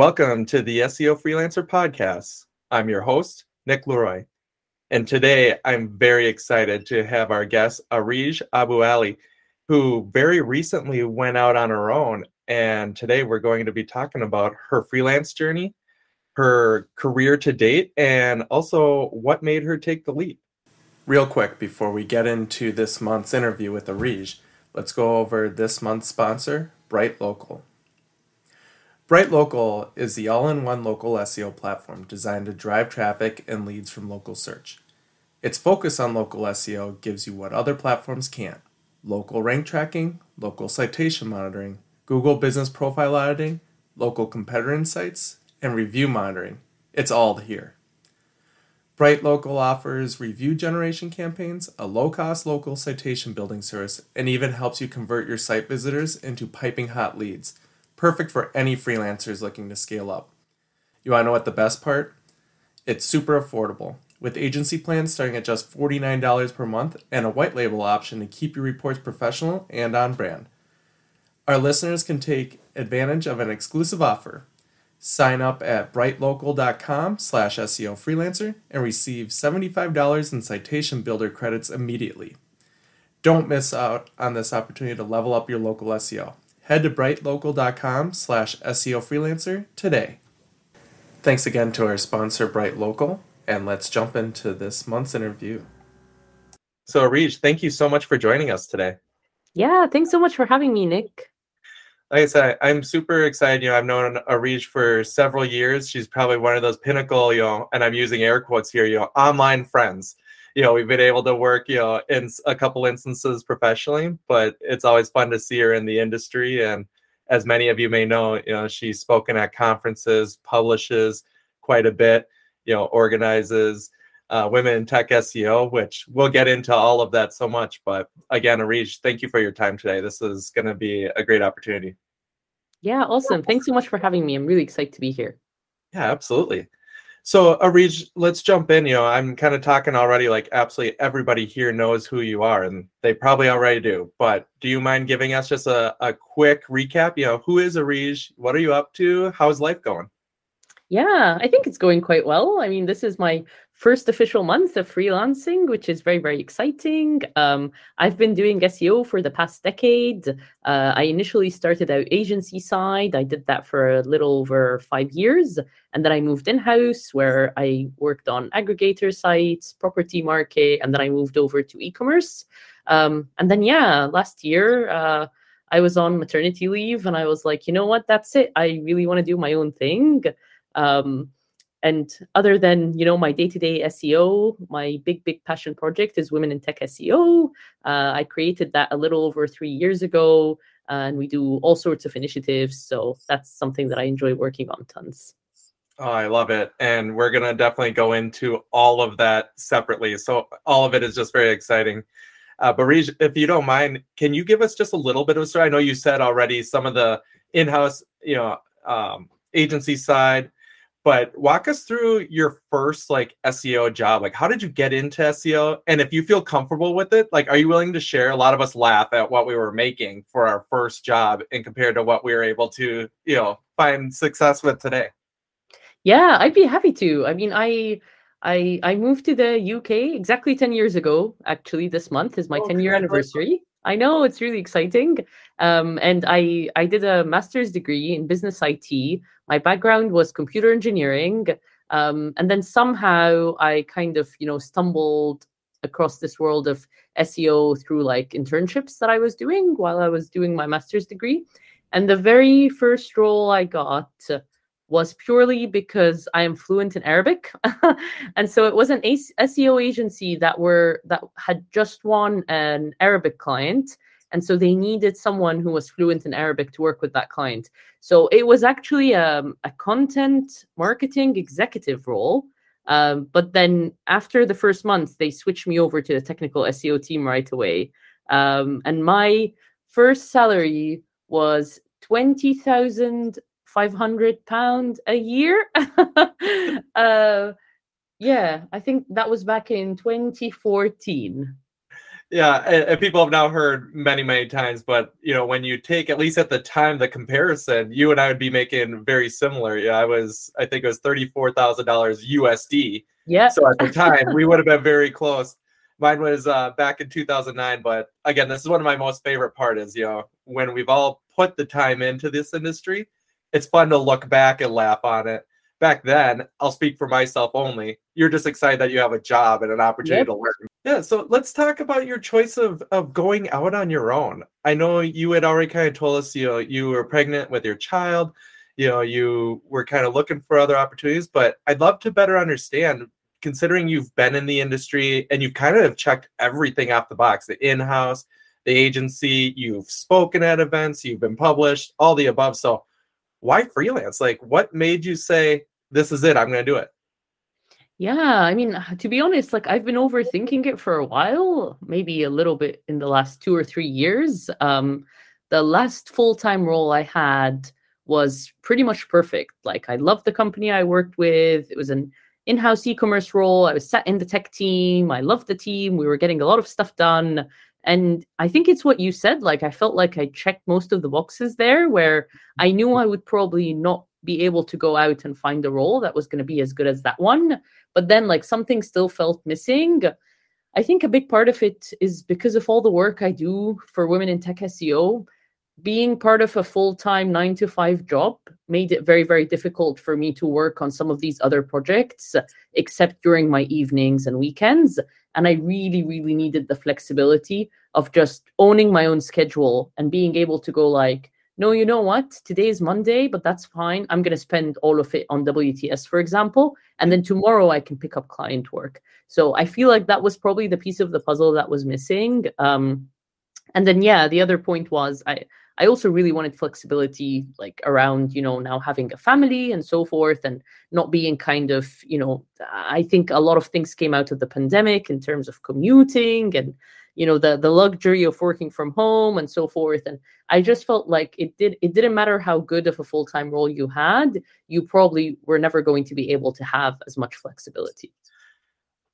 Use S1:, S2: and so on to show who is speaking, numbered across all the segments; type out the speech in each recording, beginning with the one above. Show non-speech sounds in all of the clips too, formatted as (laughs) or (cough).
S1: Welcome to the SEO Freelancer Podcast. I'm your host, Nick LeRoy. And today I'm very excited to have our guest, Areej Abu Ali, who very recently went out on her own. And today we're going to be talking about her freelance journey, her career to date, and also what made her take the leap. Real quick, before we get into this month's interview with Areej, let's go over this month's sponsor, BrightLocal. BrightLocal is the all in one local SEO platform designed to drive traffic and leads from local search. Its focus on local SEO gives you what other platforms can't local rank tracking, local citation monitoring, Google Business Profile Auditing, local competitor insights, and review monitoring. It's all here. BrightLocal offers review generation campaigns, a low cost local citation building service, and even helps you convert your site visitors into piping hot leads perfect for any freelancers looking to scale up. You want to know what the best part? It's super affordable, with agency plans starting at just $49 per month and a white label option to keep your reports professional and on brand. Our listeners can take advantage of an exclusive offer. Sign up at brightlocal.com slash SEO freelancer and receive $75 in citation builder credits immediately. Don't miss out on this opportunity to level up your local SEO head to brightlocal.com slash SEO freelancer today. Thanks again to our sponsor, BrightLocal, and let's jump into this month's interview. So, Areej, thank you so much for joining us today.
S2: Yeah, thanks so much for having me, Nick.
S1: Like I said, I'm super excited. You know, I've known Areej for several years. She's probably one of those pinnacle, you know, and I'm using air quotes here, you know, online friends you know we've been able to work you know in a couple instances professionally but it's always fun to see her in the industry and as many of you may know you know she's spoken at conferences publishes quite a bit you know organizes uh, women in tech seo which we'll get into all of that so much but again Areej, thank you for your time today. This is going to be a great opportunity.
S2: Yeah awesome. Thanks so much for having me. I'm really excited to be here.
S1: Yeah absolutely so, Areej, let's jump in. You know, I'm kind of talking already like absolutely everybody here knows who you are, and they probably already do. But do you mind giving us just a, a quick recap? You know, who is Areej? What are you up to? How's life going?
S2: Yeah, I think it's going quite well. I mean, this is my first official month of freelancing, which is very, very exciting. Um, I've been doing SEO for the past decade. Uh, I initially started out agency side. I did that for a little over five years. And then I moved in house where I worked on aggregator sites, property market, and then I moved over to e commerce. Um, and then, yeah, last year, uh, I was on maternity leave and I was like, you know what? That's it. I really want to do my own thing. Um, and other than you know my day-to-day seo my big big passion project is women in tech seo uh, i created that a little over three years ago and we do all sorts of initiatives so that's something that i enjoy working on tons.
S1: Oh i love it and we're going to definitely go into all of that separately so all of it is just very exciting. Uh, Areej, if you don't mind, can you give us just a little bit of a story? I know you said already some of the in-house, you know, um, agency side, but walk us through your first like SEO job. Like, how did you get into SEO? And if you feel comfortable with it, like, are you willing to share? A lot of us laugh at what we were making for our first job and compared to what we were able to, you know, find success with today.
S2: Yeah, I'd be happy to. I mean, I I I moved to the UK exactly 10 years ago. Actually, this month is my oh, 10 year anniversary. I know it's really exciting. Um, and I I did a master's degree in business IT. My background was computer engineering, um, and then somehow I kind of you know stumbled across this world of SEO through like internships that I was doing while I was doing my master's degree. And the very first role I got was purely because I am fluent in Arabic, (laughs) and so it was an SEO agency that were that had just won an Arabic client, and so they needed someone who was fluent in Arabic to work with that client. So it was actually um, a content marketing executive role. Um, but then after the first month, they switched me over to the technical SEO team right away, um, and my first salary was twenty thousand 500 pound a year (laughs) uh, yeah i think that was back in 2014
S1: Yeah, and, people have now heard many, many times, but you know, when you take at least at the time the comparison, you and I would be making very similar. Yeah, I was, I think it was thirty-four thousand dollars USD.
S2: Yeah.
S1: So at the time, we would have been very close. Mine was uh, back in two thousand nine, but again, this is one of my most favorite part is you know when we've all put the time into this industry, it's fun to look back and laugh on it back then, I'll speak for myself only. You're just excited that you have a job and an opportunity yep. to learn. Yeah, so let's talk about your choice of of going out on your own. I know you had already kind of told us, you know, you were pregnant with your child, you know, you were kind of looking for other opportunities, but I'd love to better understand considering you've been in the industry and you've kind of checked everything off the box, the in-house, the agency, you've spoken at events, you've been published, all the above. So why freelance? Like what made you say, this is it. I'm going to do it.
S2: Yeah, I mean, to be honest, like I've been overthinking it for a while, maybe a little bit in the last two or three years. Um, the last full time role I had was pretty much perfect. Like, I loved the company I worked with. It was an in house e commerce role. I was sat in the tech team. I loved the team. We were getting a lot of stuff done. And I think it's what you said. Like, I felt like I checked most of the boxes there where mm-hmm. I knew I would probably not be able to go out and find a role that was going to be as good as that one. But then, like, something still felt missing. I think a big part of it is because of all the work I do for women in tech SEO. Being part of a full time nine to five job made it very, very difficult for me to work on some of these other projects, except during my evenings and weekends. And I really, really needed the flexibility of just owning my own schedule and being able to go, like, no, you know what? Today is Monday, but that's fine. I'm going to spend all of it on WTS, for example. And then tomorrow I can pick up client work. So I feel like that was probably the piece of the puzzle that was missing. Um, and then, yeah, the other point was I, I also really wanted flexibility, like around, you know, now having a family and so forth, and not being kind of, you know, I think a lot of things came out of the pandemic in terms of commuting and you know the the luxury of working from home and so forth. And i just felt like it did it didn't matter how good of a full-time role you had you probably were never going to be able to have as much flexibility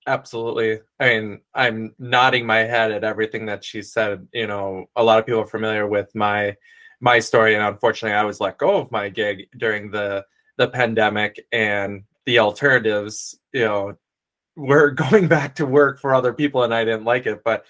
S1: absolutely i mean i'm nodding my head at everything that she said you know a lot of people are familiar with my my story and unfortunately i was let go of my gig during the the pandemic and the alternatives you know we're (laughs) going back to work for other people and I didn't like it. But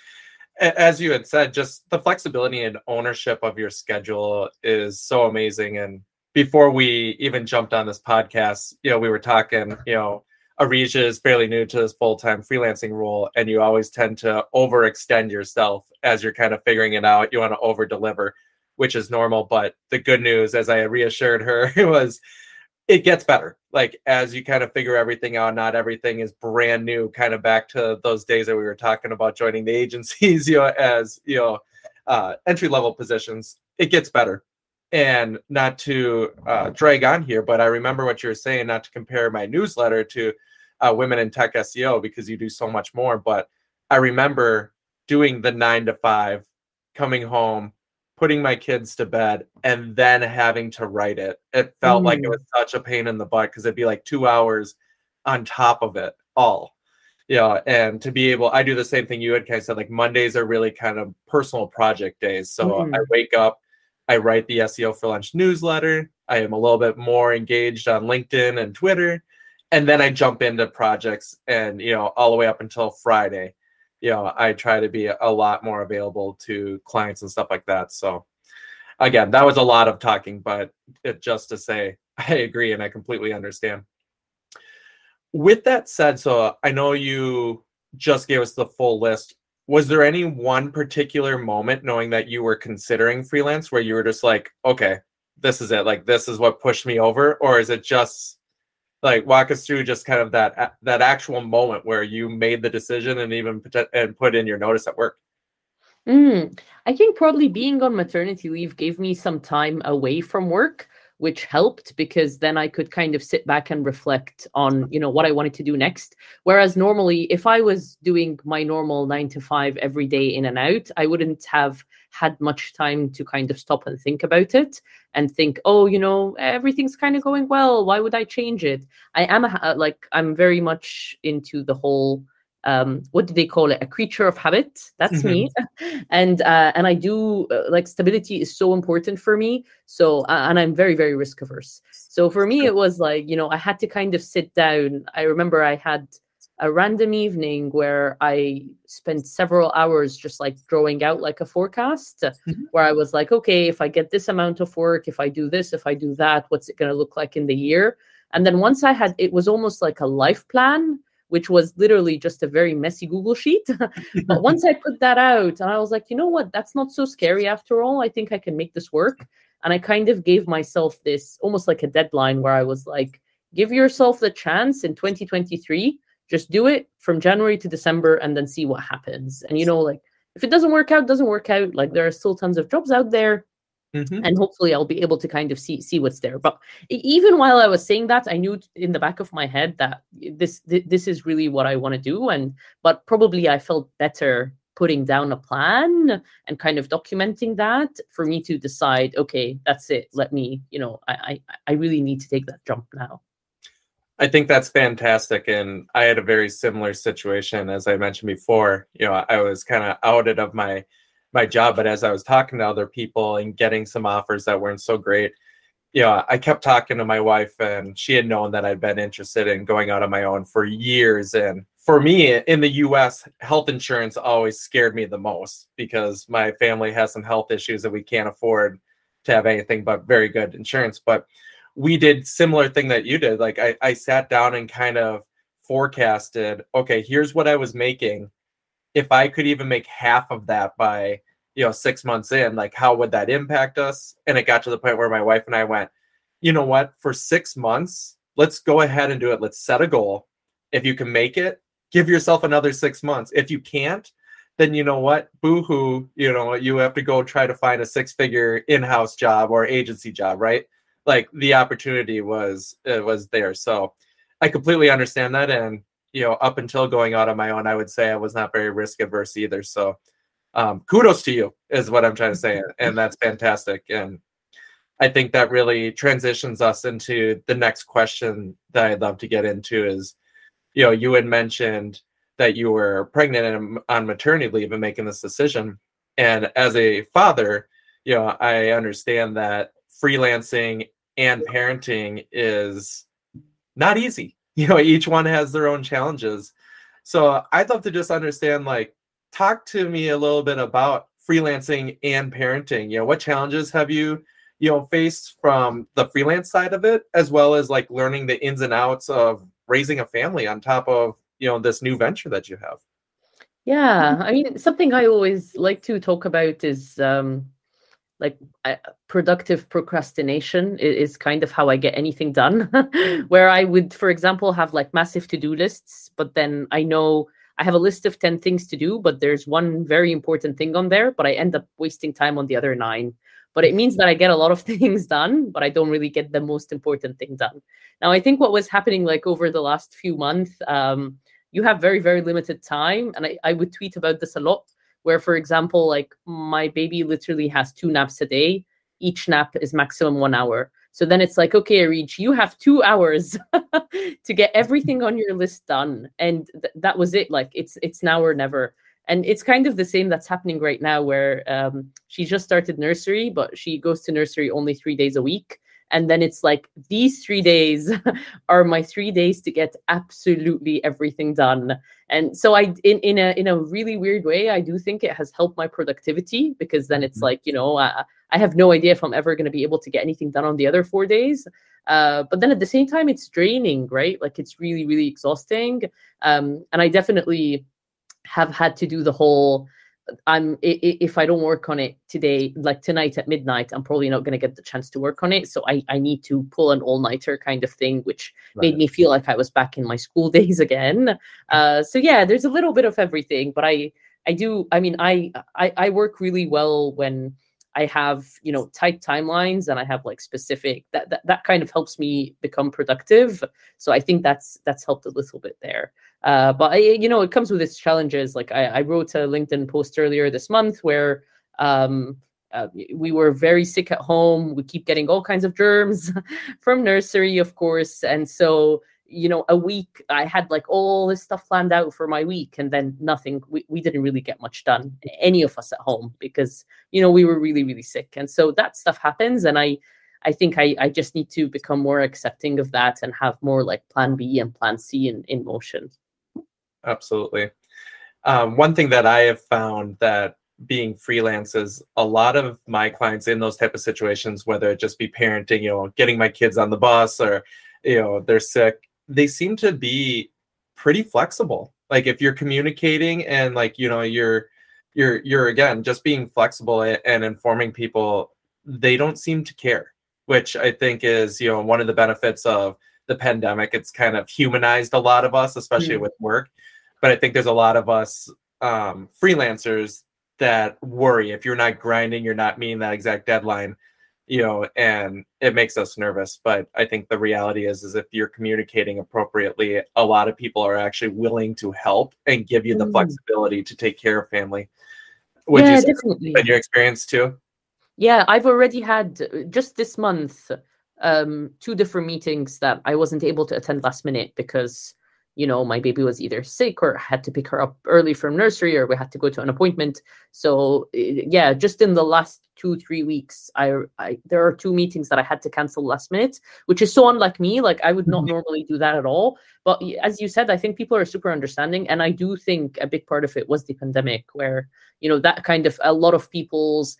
S1: as you had said, just the flexibility and ownership of your schedule is so amazing. And before we even jumped on this podcast, you know, we were talking, you know, Arisha is fairly new to this full time freelancing role, and you always tend to overextend yourself as you're kind of figuring it out. You want to over deliver, which is normal. But the good news, as I reassured her, (laughs) was it gets better. Like as you kind of figure everything out, not everything is brand new. Kind of back to those days that we were talking about joining the (laughs) agencies, you know, as you know, uh, entry level positions. It gets better, and not to uh, drag on here, but I remember what you were saying. Not to compare my newsletter to uh, Women in Tech SEO because you do so much more. But I remember doing the nine to five, coming home, putting my kids to bed and then having to write it. It felt mm. like it mm. was such a pain in the butt because it'd be like two hours on top of it all. Yeah, and to be able, I do the same thing you had kind of said. Like Mondays are really kind of personal project days. So mm. I wake up, I write the SEO for Lunch newsletter. I am a little bit more engaged on LinkedIn and Twitter, and then I jump into projects, and you know, all the way up until Friday you know i try to be a lot more available to clients and stuff like that. So again that was a lot of talking but it, just to say (laughs) i agree and i completely understand. With that said so i know you just gave us the full list. Was there any one particular moment knowing that you were considering freelance where you were just like okay this is it. Like this is what pushed me over or is it just like walk us through just kind of that that actual moment where you made the decision and even and put in your notice at work?
S2: Mm, i think probably being on maternity leave gave me some time away from work which helped because then I could kind of sit back and reflect on, you know, what I wanted to do next. Whereas normally, if I was doing my normal nine to five every day in and out, I wouldn't have had much time to kind of stop and think about it and think, oh, you know, everything's kind of going well. Why would I change it? I am a, like, I'm very much into the whole um, what do they call it? A creature of habit. That's me, (laughs) and uh, and I do uh, like stability is so important for me. So uh, and I'm very very risk averse. So for me, it was like you know I had to kind of sit down. I remember I had a random evening where I spent several hours just like drawing out like a forecast mm-hmm. where I was like, okay, if I get this amount of work, if I do this, if I do that, what's it going to look like in the year? And then once I had, it was almost like a life plan, which was literally just a very messy Google sheet. (laughs) but once I put that out and I was like, you know what, that's not so scary after all. I think I can make this work. And I kind of gave myself this almost like a deadline where I was like, give yourself the chance in 2023 just do it from January to December and then see what happens. And you know, like if it doesn't work out, doesn't work out. Like there are still tons of jobs out there. Mm-hmm. And hopefully I'll be able to kind of see see what's there. But even while I was saying that, I knew in the back of my head that this this is really what I want to do. And but probably I felt better putting down a plan and kind of documenting that for me to decide, okay, that's it. Let me, you know, I I, I really need to take that jump now.
S1: I think that's fantastic. And I had a very similar situation as I mentioned before. You know, I was kind of outed of my my job, but as I was talking to other people and getting some offers that weren't so great, you know, I kept talking to my wife and she had known that I'd been interested in going out on my own for years. And for me in the US, health insurance always scared me the most because my family has some health issues that we can't afford to have anything but very good insurance. But we did similar thing that you did. Like I, I sat down and kind of forecasted, okay, here's what I was making. If I could even make half of that by, you know, six months in, like how would that impact us? And it got to the point where my wife and I went, you know what, for six months, let's go ahead and do it. Let's set a goal. If you can make it, give yourself another six months. If you can't, then you know what? Boo hoo, you know, you have to go try to find a six figure in house job or agency job, right? like the opportunity was was there. So I completely understand that, and you know, up until going out on my own, I would say I was not very risk averse either. So um, kudos to you is what I'm trying to say, and that's fantastic. And I think that really transitions us into the next question that I'd love to get into is, you know, you had mentioned that you were pregnant and on maternity leave and making this decision. And as a father, you know, I understand that freelancing and parenting is not easy. (laughs) You know, each one has their own challenges. So I'd love to just understand, like, talk to me a little bit about freelancing and parenting. You know, what challenges have you, you know, faced from the freelance side of it, as well as like learning the ins and outs of raising a family on top of, you know, this new venture that you have?
S2: Yeah, I mean, something I always like to talk about is um, like uh, productive procrastination is, kind of how I get anything done. (laughs) Where I would, for example, have like massive to do lists, but then I know I have a list of 10 things to do, but there's one very important thing on there, but I end up wasting time on the other nine. But it means that I get a lot of (laughs) things done, but I don't really get the most important thing done. Now, I think what was happening like over the last few months, um, you have very, very limited time. And I, I would tweet about this a lot where for example like my baby literally has two naps a day each nap is maximum one hour. So then it's like okay Areej you have two hours (laughs) to get everything on your list done. And th- that was it. Like it's it's now or never. And it's kind of the same that's happening right now where um, she just started nursery but she goes to nursery only three days a week. And then it's like these three days (laughs) are my three days to get absolutely everything done. And so i in, in a in a really weird way i do think it has helped my productivity because then it's mm-hmm. like you know I, I have no idea if i'm ever going to be able to get anything done on the other four days uh, but then at the same time it's draining right like it's really really exhausting um, and i definitely have had to do the whole I'm if I don't work on it today, like tonight at midnight, I'm probably not going to get the chance to work on it. So I I need to pull an all nighter kind of thing, which right. made me feel like I was back in my school (laughs) days again. Uh, so yeah, there's a little bit of everything, but I I do. I mean, I I, I work really well when I have you know tight timelines and I have like specific that, that that kind of helps me become productive. So I think that's that's helped a little bit there. Uh, but I, you know, it comes with its challenges. Like I, I wrote a LinkedIn post earlier this month where um, uh, we were very sick at home. We keep getting all kinds of germs (laughs) from nursery, of course, and so you know a week i had like all this stuff planned out for my week and then nothing we, we didn't really get much done any of us at home because you know we were really really sick. And so that stuff happens and i i think i i just need to become more accepting of that and have more like plan b and plan c in, in motion.
S1: Absolutely. Um, one thing that i have found that being freelancers, a lot of my clients in those type of situations whether it just be parenting you know getting my kids on the bus or you know they're sick they seem to be pretty flexible. Like if you're communicating and like you know you're you're you're again just being flexible and informing people, they don't seem to care, which I think is you know one of the benefits of the pandemic. It's kind of humanized a lot of us, especially mm-hmm. with work. But I think there's a lot of us um, freelancers that worry if you're not grinding, you're not meeting that exact deadline you know and it makes us nervous but i think the reality is is if you're communicating appropriately a lot of people are actually willing to help and give you the mm. flexibility to take care of family would yeah, you say definitely. your experience too
S2: yeah i've already had just this month um two different meetings that i wasn't able to attend last minute because you know, my baby was either sick or I had to pick her up early from nursery or we had to go to an appointment. So yeah, just in the last two, three weeks, I, I there are two meetings that I had to cancel last minute, which is so unlike me. Like I would not mm-hmm. normally do that at all. But as you said, I think people are super understanding. And I do think a big part of it was the pandemic where, you know, that kind of a lot of people's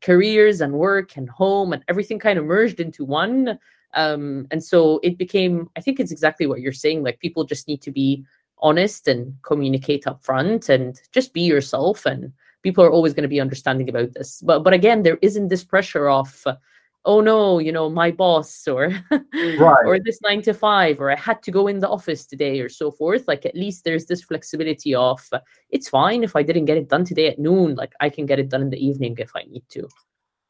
S2: careers and work and home and everything kind of merged into one um, and so it became, I think it's exactly what you're saying. Like people just need to be honest and communicate up front and just be yourself. And people are always going to be understanding about this. But but again, there isn't this pressure of, oh no, you know, my boss or right. (laughs) or this nine to five, or I had to go in the office today or so forth. Like at least there's this flexibility of it's fine if I didn't get it done today at noon, like I can get it done in the evening if I need to.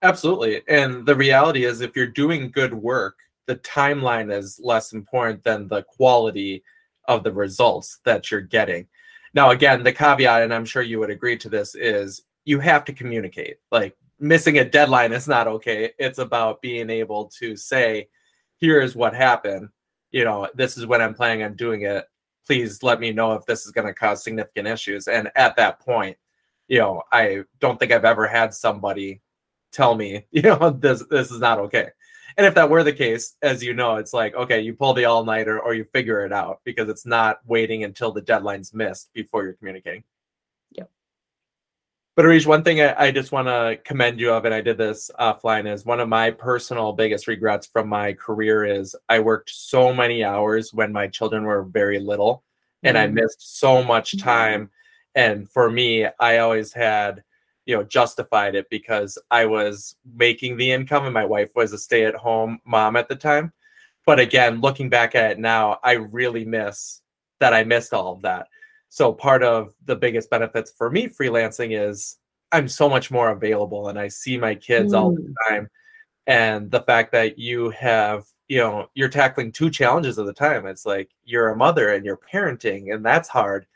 S1: Absolutely. And the reality is if you're doing good work, the timeline is less important than the quality of the results that you're getting. Now, again, the caveat, and I'm sure you would agree to this, is you have to communicate. Like missing a deadline is not okay. It's about being able to say, here is what happened. You know, this is when I'm planning on doing it. Please let me know if this is going to cause significant issues. And at that point, you know, I don't think I've ever had somebody tell me, (laughs) you know, this this is not okay. And if that were the case, as you know, it's like, okay, you pull the all nighter or you figure it out because it's not waiting until the deadline's missed before you're communicating.
S2: Yep.
S1: But Areej, one thing I, I just want to commend you of, and I did this offline, is one of my personal biggest regrets from my career is I worked so many hours when my children were very little and mm-hmm. I missed so much mm-hmm. time. And for me, I always had you know justified it because I was making the income and my wife was a stay at home mom at the time. But again, looking back at it now, I really miss that I missed all of that. So part of the biggest benefits for me freelancing is I'm so much more available and I see my kids mm. all the time. And the fact that you have, you know, you're tackling two challenges at the time. It's like you're a mother and you're parenting, and that's hard,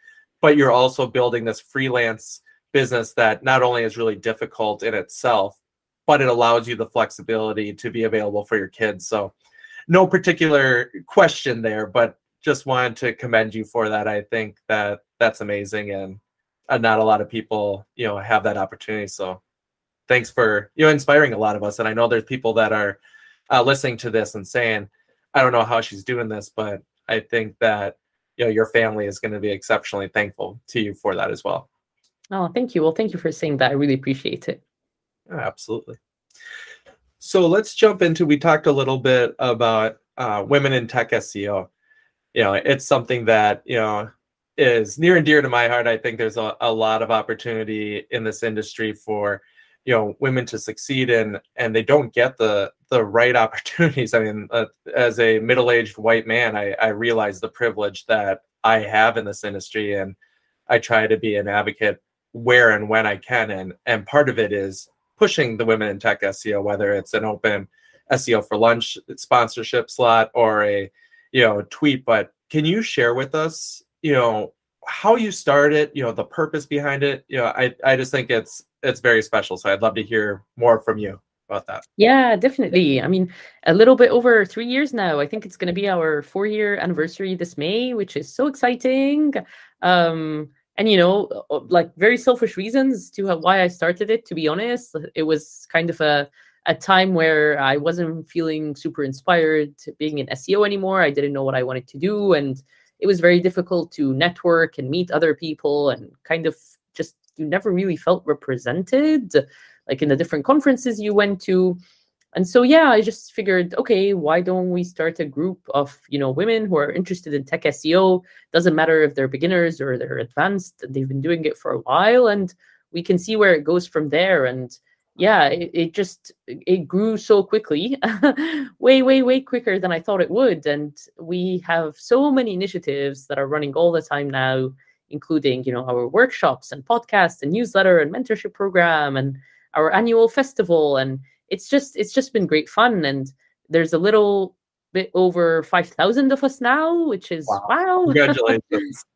S1: but you're also building this freelance business that not only is really difficult in itself, but it allows you the flexibility to be available for your kids. So, no particular question there, but just wanted to commend you for that. I think that that's amazing, and uh, not a lot of people, you know, have that opportunity. So, thanks for you know inspiring a lot of us. And I know there's people that are uh, listening to this and saying, "I don't know how she's doing this," but I think that you know your family is going to be exceptionally thankful to you for that as well.
S2: Oh, thank you. Well, thank you for saying that. I really appreciate it.
S1: Absolutely. So let's jump into. We talked a little bit about uh, women in tech SEO. You know, it's something that you know is near and dear to my heart. I think there's a, a lot of opportunity in this industry for you know women to succeed in, and they don't get the the right (laughs) opportunities. I mean, uh, as a middle aged white man, I, I realize the privilege that I have in this industry, and I try to be an advocate where and when I can. And and part of it is pushing the women in tech SEO, whether it's an open SEO for lunch sponsorship slot or a you know tweet. But can you share with us, you know, how you started, you know, the purpose behind it? You know, I I just think it's it's very special. So I'd love to hear more from you. about that.
S2: Yeah, definitely. I mean, a little bit over three years now. I think it's going to be our four year anniversary this May, which is so exciting. Um, and you know, uh, uh, like very selfish reasons to why I started it. To be honest, it was kind of a a time where I wasn't feeling super inspired being in SEO anymore. I didn't know what I wanted to do, and it was very difficult to network and meet other people, and kind of just you never really felt represented like in the different conferences you went to and so yeah i just figured okay why don't we start a group of you know women who are interested in tech seo doesn't matter if they're beginners or they're advanced they've been doing it for a while and we can see where it goes from there. And yeah it, it just it grew so quickly (laughs) way way way quicker than i thought it would. And we have so many initiatives that are running all the time now including you know our workshops and podcasts and newsletter and mentorship program and our annual festival and it's just it's just been great fun and there's a little bit over 5000 of us now which is wow, wow.
S1: congratulations (laughs)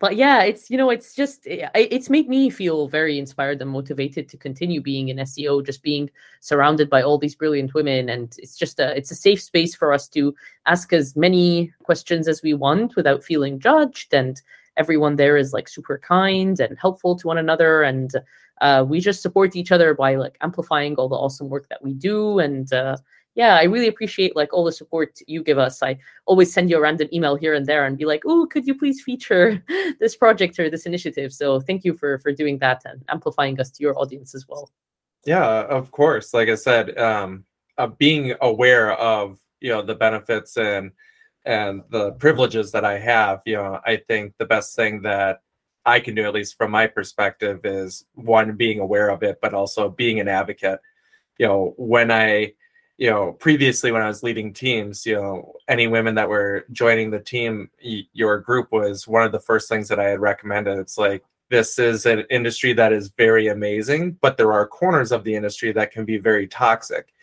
S2: but yeah it's you know it's just eh, it's made me feel very inspired and motivated to continue being in seo just being surrounded by all these brilliant women and it's just a it's a safe space for us to ask as many questions as we want without feeling judged and everyone there is like super kind and helpful to one another and uh, we just support each other by like amplifying all the awesome work that we do. And uh, yeah i really appreciate like all the support you give us. I always send you a random email here and there and be like oh could you please feature (laughs) this project or this initiative? So thank you for for doing that and amplifying us to your audience as well.
S1: Yeah of course. Like i said um uh, being aware of you know the benefits and and the privileges that i have you know i think the best thing that I can do, at least from my perspective, is one being aware of it, but also being an advocate. You know, when I, you know, previously when I was leading teams, you know, any women that were joining the team, your group was one of the first things that I had recommended. It's like, this is an industry that is very amazing, but there are corners of the industry that can be very toxic.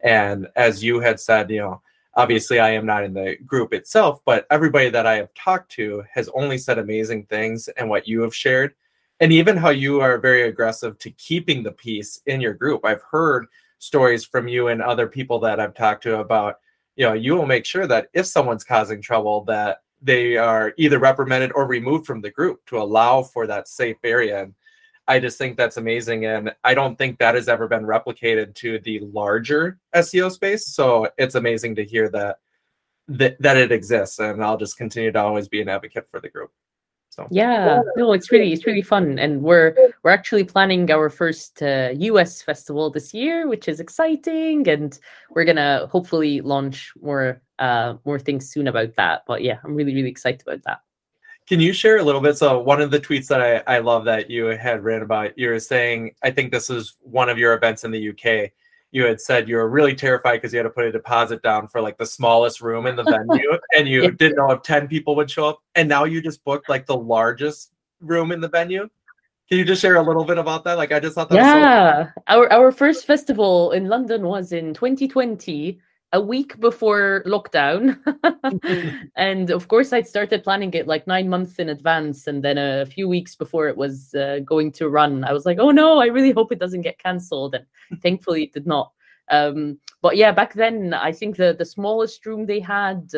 S1: And as you had said, you know, obviously I am not in the group itself, but everybody that I have talked to has only said amazing things and what you have shared. And even how you are very aggressive to keeping the peace in your group. I've heard stories from you and other people that I've talked to about, you know, you will make sure that if someone's causing trouble, that they are either reprimanded or removed from the group to allow for that safe area. And I just think that's amazing. And I don't think that has ever been replicated to the larger SEO space. So it's amazing to hear that that, that it exists. And I'll just continue to always be an advocate for the group. So
S2: yeah, no, it's really it's really fun, and we're we're actually planning our first uh, U.S. festival this year, which is exciting, and we're gonna hopefully launch more uh more things soon about that. But yeah, I'm really really excited about that.
S1: Can you share a little bit? So one of the tweets that I, I love that you had written about, you were saying, I think this was one of your events in the UK. You had said you were really terrified because you had to put a deposit down for like the smallest room in the venue, (laughs) and you didn't know if ten people would show up. And now you just booked like the largest room in the venue. Can you just share a little bit about that? Like I just thought that.
S2: Yeah, so- our our first festival in London was in 2020 a week before lockdown. (laughs) and of course, I'd started planning it like nine months in advance. And then a few weeks before it was uh, going to run, I was like, oh no, I really hope it doesn't get cancelled. And (laughs) thankfully, it did not. Um, but yeah, back then, I think the, the smallest room they had,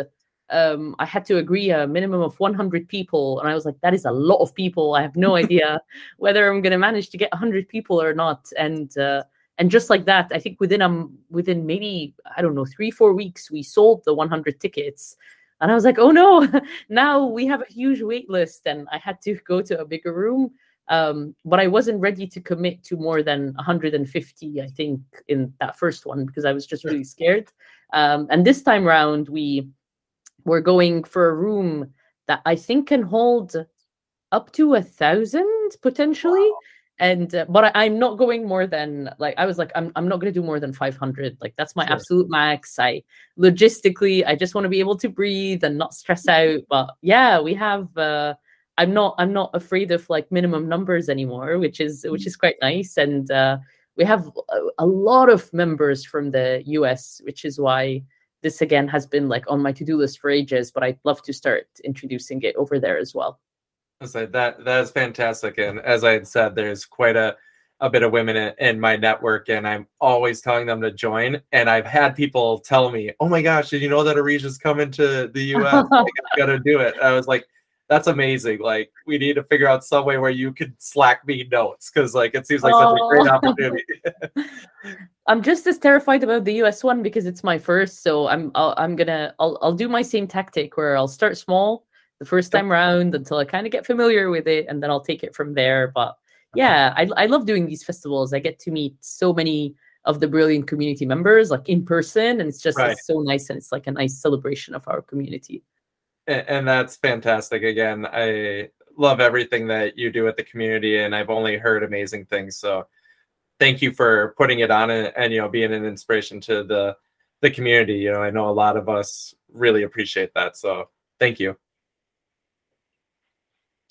S2: um, I had to agree a minimum of 100 people. And I was like, that is a lot of people. I have no (laughs) idea whether I'm going to manage to get 100 people or not. And uh, and just like that i think within um within maybe i don't know three four weeks we sold the 100 tickets. And i was like oh no (laughs) now we have a huge wait list. And i had to go to a bigger room um, but i wasn't ready to commit to more than 150 i think in that first one because i was just really scared. Um, and this time around we were going for a room that i think can hold up to a thousand potentially. Wow and uh, but I, am not going more than like i was like i'm, I'm not going to do more than 500 like that's my sure. absolute max. I logistically i just want to be able to breathe and not stress out. But yeah we have uh i'm not i'm not afraid of like minimum numbers anymore which is which mm. is quite nice. And uh we have a, a lot of members from the us which is why this again has been like on my to-do list for ages but i'd love to start introducing it over there as well
S1: I that that is fantastic, and as I had said, there's quite a a bit of women in, in, my network, and I'm always telling them to join. And I've had people tell me, "Oh my gosh, did you know that Arisha's coming to the U.S.? (laughs) I got to do it." I was like, "That's amazing! Like, we need to figure out some way where you could Slack me notes because, like, it seems like oh. such a great opportunity." (laughs) (laughs)
S2: I'm just as terrified about the US one because it's my first. So I'm I'll, I'm gonna I'll I'll do my same tactic where I'll start small the first time around until I kind of get familiar with it, and then I'll take it from there. But yeah, I, I love doing these festivals. I get to meet so many of the brilliant community members like in person, and it's just right. it's so nice, and it's like a nice celebration of our community.
S1: And, and that's fantastic. Again, I love everything that you do with the community, and I've only heard amazing things. So thank you for putting it on and, and you know being an inspiration to the the community. You know, I know a lot of us really appreciate that. So thank you.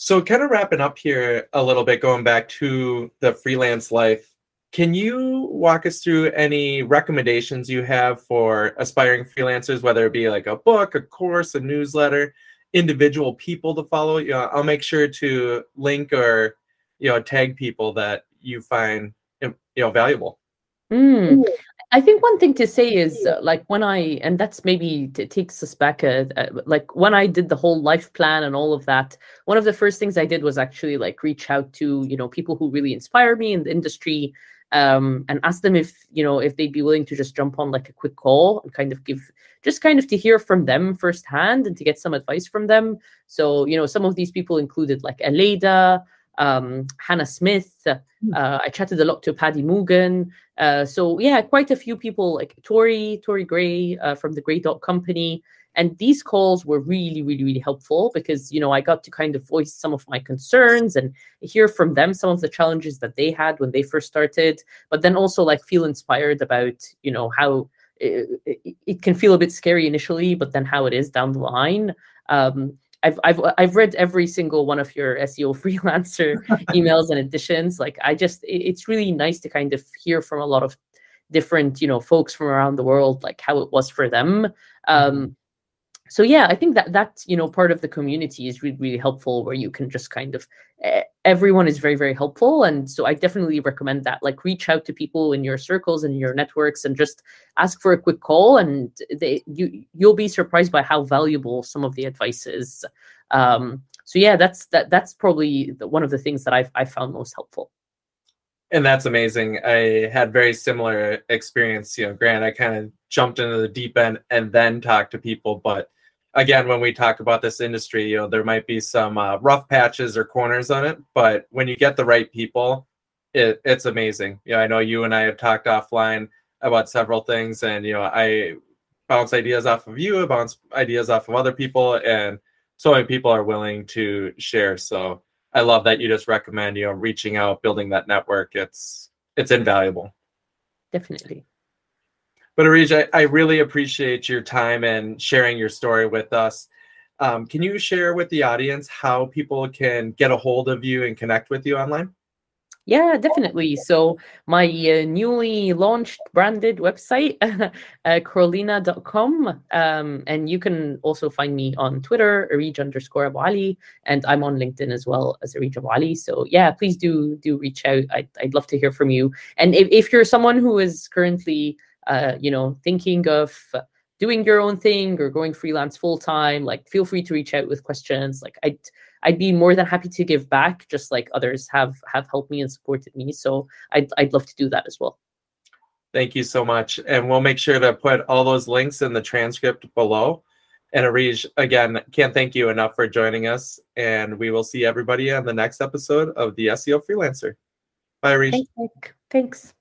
S1: So, kind of wrapping up here a little bit, going back to the freelance life, can you walk us through any recommendations you have for aspiring freelancers, whether it be like a book, a course, a newsletter, individual people to follow? You know, I'll make sure to link or you know tag people that you find you know valuable.
S2: Mm. I think one thing to say is uh, like when I, and that's maybe it takes us back, like when I did the whole life plan and all of that, one of the first things I did was actually like reach out to, you know, people who really inspire me in the industry um, and ask them if, you know, if they'd be willing to just jump on like a quick call and kind of give, just kind of to hear from them firsthand and to get some advice from them. So, you know, some of these people included like Aleyda, um, Hannah Smith. Hmm. Uh, I chatted a lot to Paddy Moogan. Uh, so yeah, quite a few people like Tory, Tory Gray uh, from the Gray Dot Company. And these calls were really, really, really helpful because, you know, I got to kind of voice some of my concerns and hear from them some of the challenges that they had when they first started, but then also like feel inspired about, you know, how it, it, it can feel a bit scary initially, but then how it is down the line. Um, I've I've I've read every single one of your SEO (laughs) freelancer (laughs) emails and editions. Like I just it's really nice to kind of hear from a lot of different you know folks from around the world like how it was for them. Um, mm-hmm so yeah i think that that you know part of the community is really really helpful where you can just kind of everyone is very very helpful. And so i definitely recommend that like reach out to people in your circles and your networks and just ask for a quick call and they you you'll be surprised by how valuable some of the advice is. Um so yeah that's that that's probably one of the things that i've i found most helpful.
S1: And that's amazing. I had very similar experience you know grant i kind of jumped into the deep end and then talked to people but again, when we talk about this industry, you know, there might be some uh, rough patches or corners on it, but when you get the right people, it, it's amazing. You know, I know you and I have talked offline about several things, and you know, I bounce ideas off of you, I bounce ideas off of other people, and so many people are willing to share. So I love that you just recommend, you know, reaching out, building that network. It's it's invaluable.
S2: Definitely.
S1: But Areej, I, I, really appreciate your time and sharing your story with us. Um, can you share with the audience how people can get a hold of you and connect with you online?
S2: Yeah, definitely. So my uh, newly launched branded website, (laughs) uh, crawlina.com. Um, and you can also find me on Twitter, Areej underscore AbuAli, and I'm on LinkedIn as well as Areej Abu Ali. So yeah, please do do reach out. I'd, I'd love to hear from you. And if, if you're someone who is currently uh, you know, thinking of doing your own thing or going freelance full time, like feel free to reach out with questions. Like I'd I'd be more than happy to give back, just like others have have helped me and supported me. So I'd I'd love to do that as well.
S1: Thank you so much, and we'll make sure to put all those links in the transcript below. And Areej, again, can't thank you enough for joining us. And we will see everybody on the next episode of the SEO Freelancer. Bye, Areej.
S2: Thanks.